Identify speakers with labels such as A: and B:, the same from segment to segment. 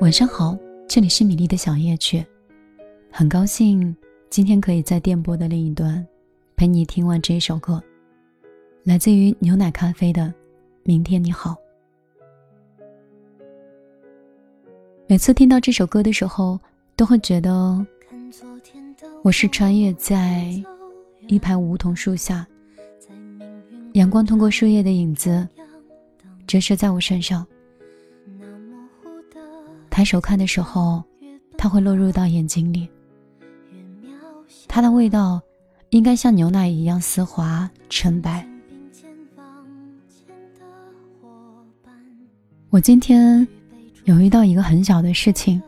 A: 晚上好，这里是米粒的小夜曲，很高兴今天可以在电波的另一端陪你听完这一首歌，来自于牛奶咖啡的《明天你好》。每次听到这首歌的时候，都会觉得我是穿越在一排梧桐树下，阳光通过树叶的影子折射在我身上。抬手看的时候，它会落入到眼睛里。它的味道应该像牛奶一样丝滑纯白。我今天。有遇到一个很小的事情，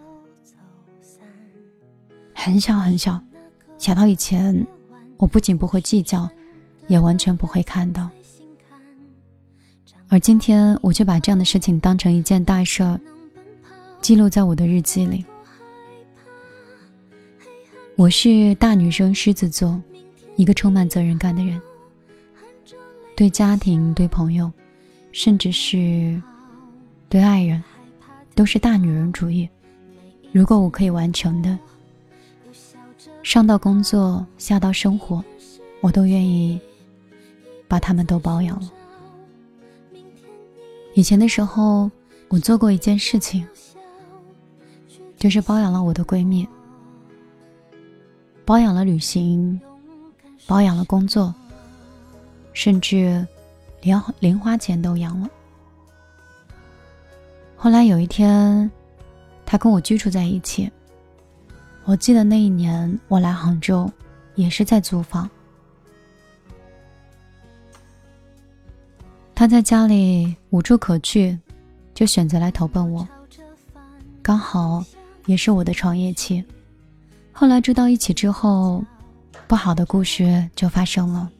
A: 很小很小，小到以前我不仅不会计较，也完全不会看到。而今天我却把这样的事情当成一件大事儿，记录在我的日记里。我是大女生，狮子座，一个充满责任感的人，对家庭、对朋友，甚至是对爱人。都是大女人主义。如果我可以完成的，上到工作，下到生活，我都愿意把他们都包养了。以前的时候，我做过一件事情，就是包养了我的闺蜜，包养了旅行，包养了工作，甚至连零花钱都养了。后来有一天，他跟我居住在一起。我记得那一年我来杭州，也是在租房。他在家里无处可去，就选择来投奔我。刚好也是我的创业期。后来住到一起之后，不好的故事就发生了。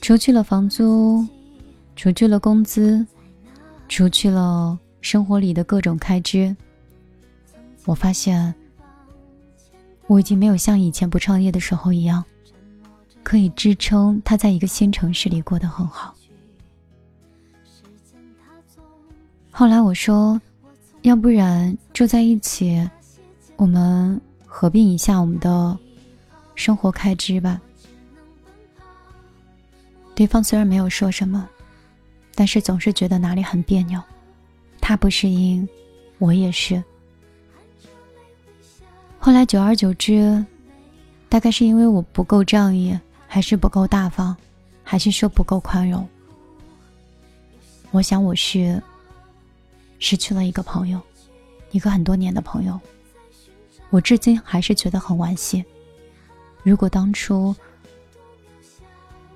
A: 除去了房租。除去了工资，除去了生活里的各种开支，我发现我已经没有像以前不创业的时候一样，可以支撑他在一个新城市里过得很好。后来我说，要不然住在一起，我们合并一下我们的生活开支吧。对方虽然没有说什么。但是总是觉得哪里很别扭，他不适应，我也是。后来久而久之，大概是因为我不够仗义，还是不够大方，还是说不够宽容？我想我是失去了一个朋友，一个很多年的朋友。我至今还是觉得很惋惜。如果当初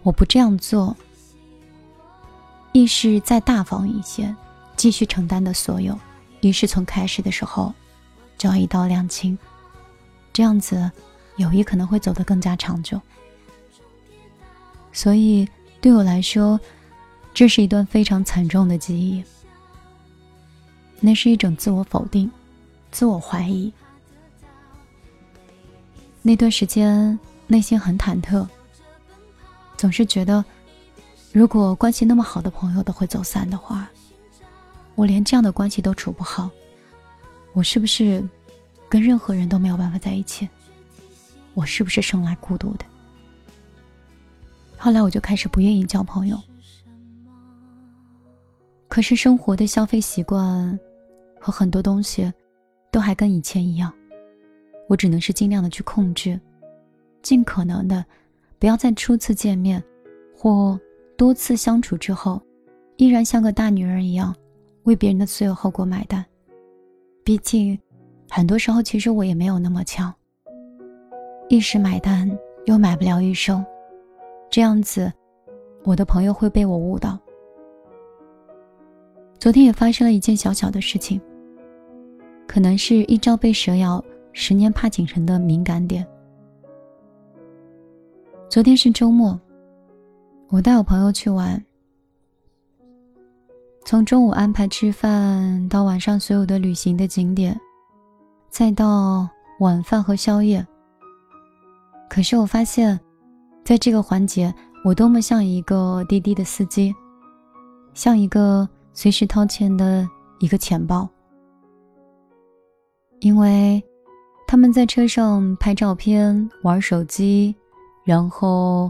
A: 我不这样做。亦是再大方一些，继续承担的所有；于是从开始的时候就要一刀两清，这样子友谊可能会走得更加长久。所以对我来说，这是一段非常惨重的记忆。那是一种自我否定、自我怀疑。那段时间内心很忐忑，总是觉得。如果关系那么好的朋友都会走散的话，我连这样的关系都处不好，我是不是跟任何人都没有办法在一起？我是不是生来孤独的？后来我就开始不愿意交朋友。可是生活的消费习惯和很多东西都还跟以前一样，我只能是尽量的去控制，尽可能的不要在初次见面或。多次相处之后，依然像个大女人一样，为别人的所有后果买单。毕竟，很多时候其实我也没有那么强。一时买单又买不了一生，这样子，我的朋友会被我误导。昨天也发生了一件小小的事情，可能是一朝被蛇咬，十年怕井绳的敏感点。昨天是周末。我带我朋友去玩，从中午安排吃饭，到晚上所有的旅行的景点，再到晚饭和宵夜。可是我发现，在这个环节，我多么像一个滴滴的司机，像一个随时掏钱的一个钱包，因为他们在车上拍照片、玩手机，然后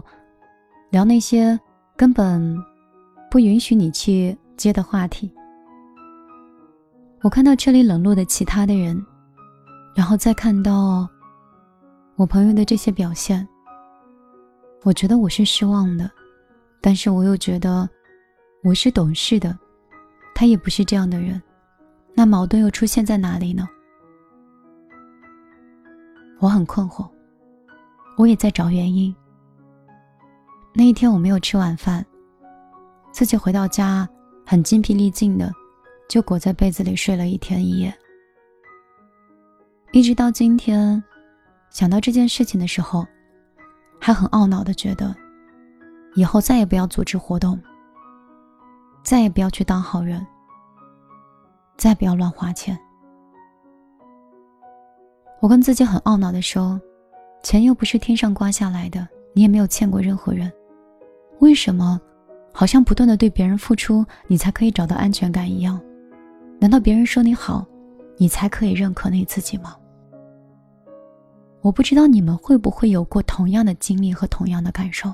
A: 聊那些根本不允许你去接的话题。我看到车里冷落的其他的人，然后再看到我朋友的这些表现，我觉得我是失望的，但是我又觉得我是懂事的。他也不是这样的人，那矛盾又出现在哪里呢？我很困惑，我也在找原因。那一天我没有吃晚饭，自己回到家很精疲力尽的，就裹在被子里睡了一天一夜。一直到今天，想到这件事情的时候，还很懊恼的觉得，以后再也不要组织活动。再也不要去当好人，再不要乱花钱。我跟自己很懊恼的说：“钱又不是天上刮下来的，你也没有欠过任何人，为什么好像不断的对别人付出，你才可以找到安全感一样？难道别人说你好，你才可以认可你自己吗？”我不知道你们会不会有过同样的经历和同样的感受，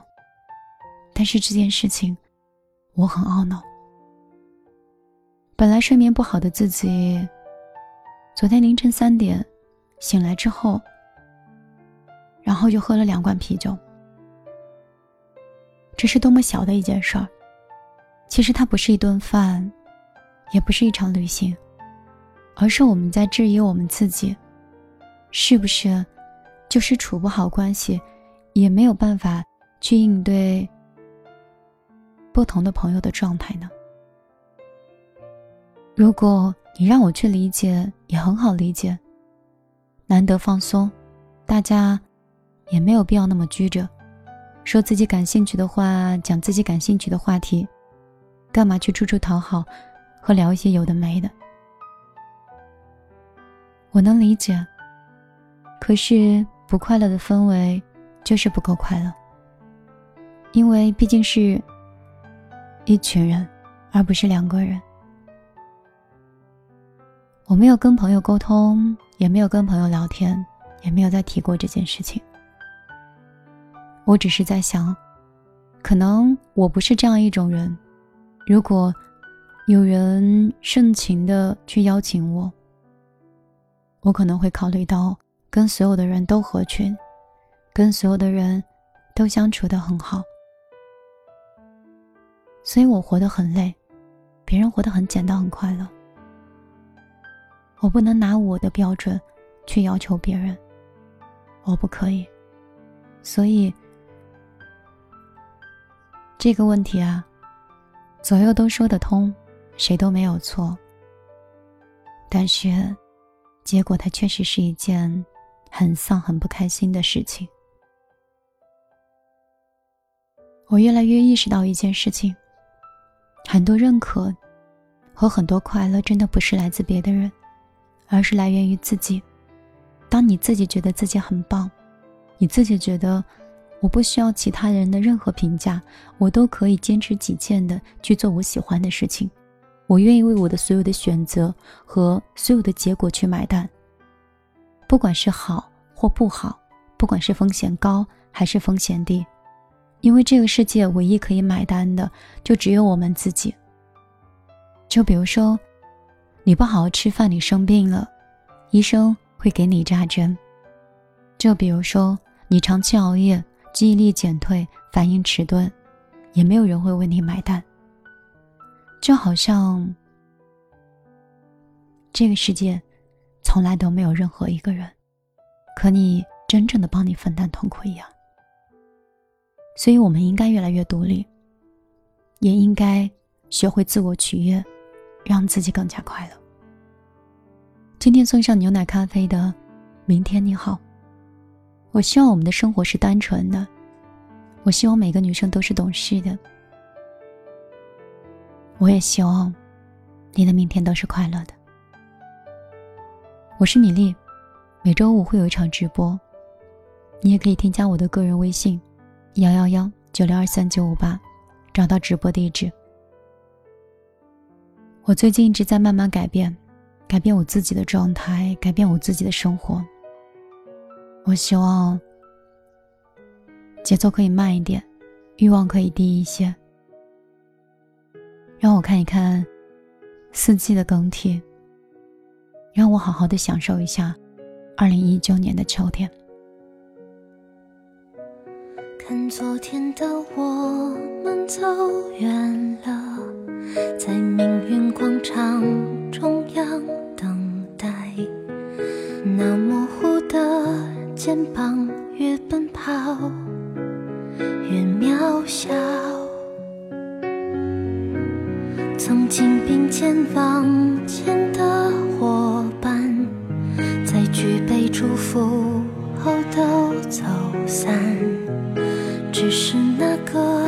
A: 但是这件事情，我很懊恼。本来睡眠不好的自己，昨天凌晨三点醒来之后，然后就喝了两罐啤酒。这是多么小的一件事儿，其实它不是一顿饭，也不是一场旅行，而是我们在质疑我们自己，是不是就是处不好关系，也没有办法去应对不同的朋友的状态呢？如果你让我去理解，也很好理解。难得放松，大家也没有必要那么拘着，说自己感兴趣的话，讲自己感兴趣的话题，干嘛去处处讨好和聊一些有的没的？我能理解，可是不快乐的氛围就是不够快乐，因为毕竟是一群人，而不是两个人。我没有跟朋友沟通，也没有跟朋友聊天，也没有再提过这件事情。我只是在想，可能我不是这样一种人。如果有人盛情的去邀请我，我可能会考虑到跟所有的人都合群，跟所有的人都相处的很好。所以我活得很累，别人活得很简单很快乐。我不能拿我的标准去要求别人，我不可以。所以这个问题啊，左右都说得通，谁都没有错。但是结果它确实是一件很丧、很不开心的事情。我越来越意识到一件事情：很多认可和很多快乐，真的不是来自别的人。而是来源于自己。当你自己觉得自己很棒，你自己觉得我不需要其他人的任何评价，我都可以坚持己见的去做我喜欢的事情，我愿意为我的所有的选择和所有的结果去买单。不管是好或不好，不管是风险高还是风险低，因为这个世界唯一可以买单的就只有我们自己。就比如说。你不好好吃饭，你生病了，医生会给你扎针。就比如说，你长期熬夜，记忆力减退，反应迟钝，也没有人会为你买单。就好像这个世界从来都没有任何一个人可你真正的帮你分担痛苦一样。所以，我们应该越来越独立，也应该学会自我取悦。让自己更加快乐。今天送上牛奶咖啡的，明天你好。我希望我们的生活是单纯的，我希望每个女生都是懂事的。我也希望你的明天都是快乐的。我是米粒，每周五会有一场直播，你也可以添加我的个人微信：幺幺幺九六二三九五八，找到直播地址。我最近一直在慢慢改变，改变我自己的状态，改变我自己的生活。我希望节奏可以慢一点，欲望可以低一些。让我看一看四季的更替，让我好好的享受一下二零一九年的秋天。
B: 看昨天的我们走远了，在命运广场中央等待。那模糊的肩膀，越奔跑越渺小。曾经并肩往前的伙伴，在举杯祝福后都走散。只是那个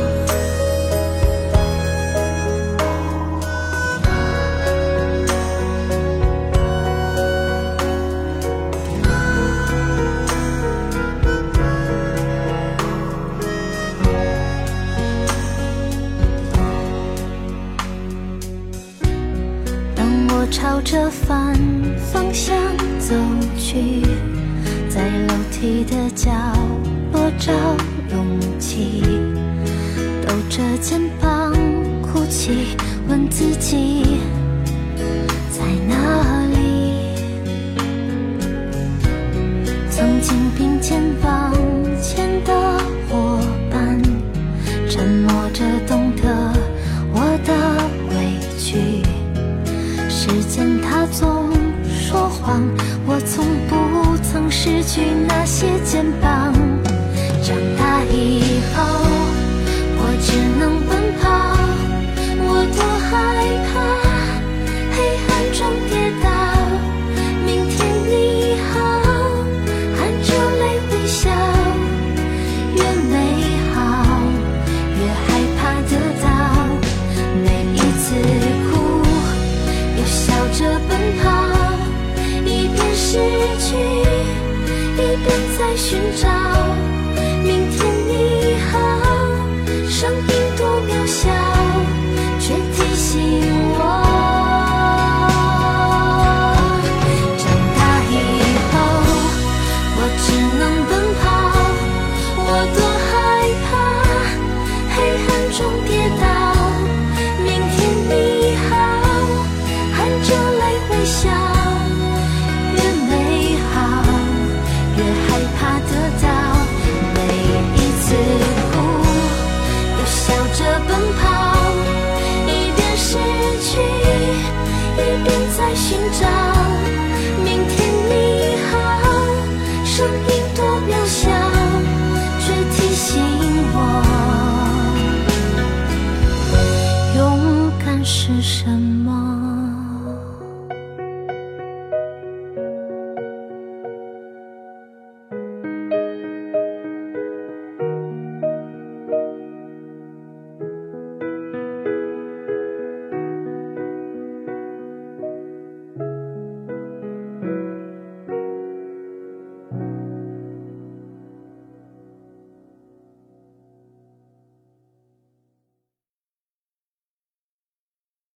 B: 反方向走去，在楼梯的角落找勇气，抖着肩膀哭泣，问自己曾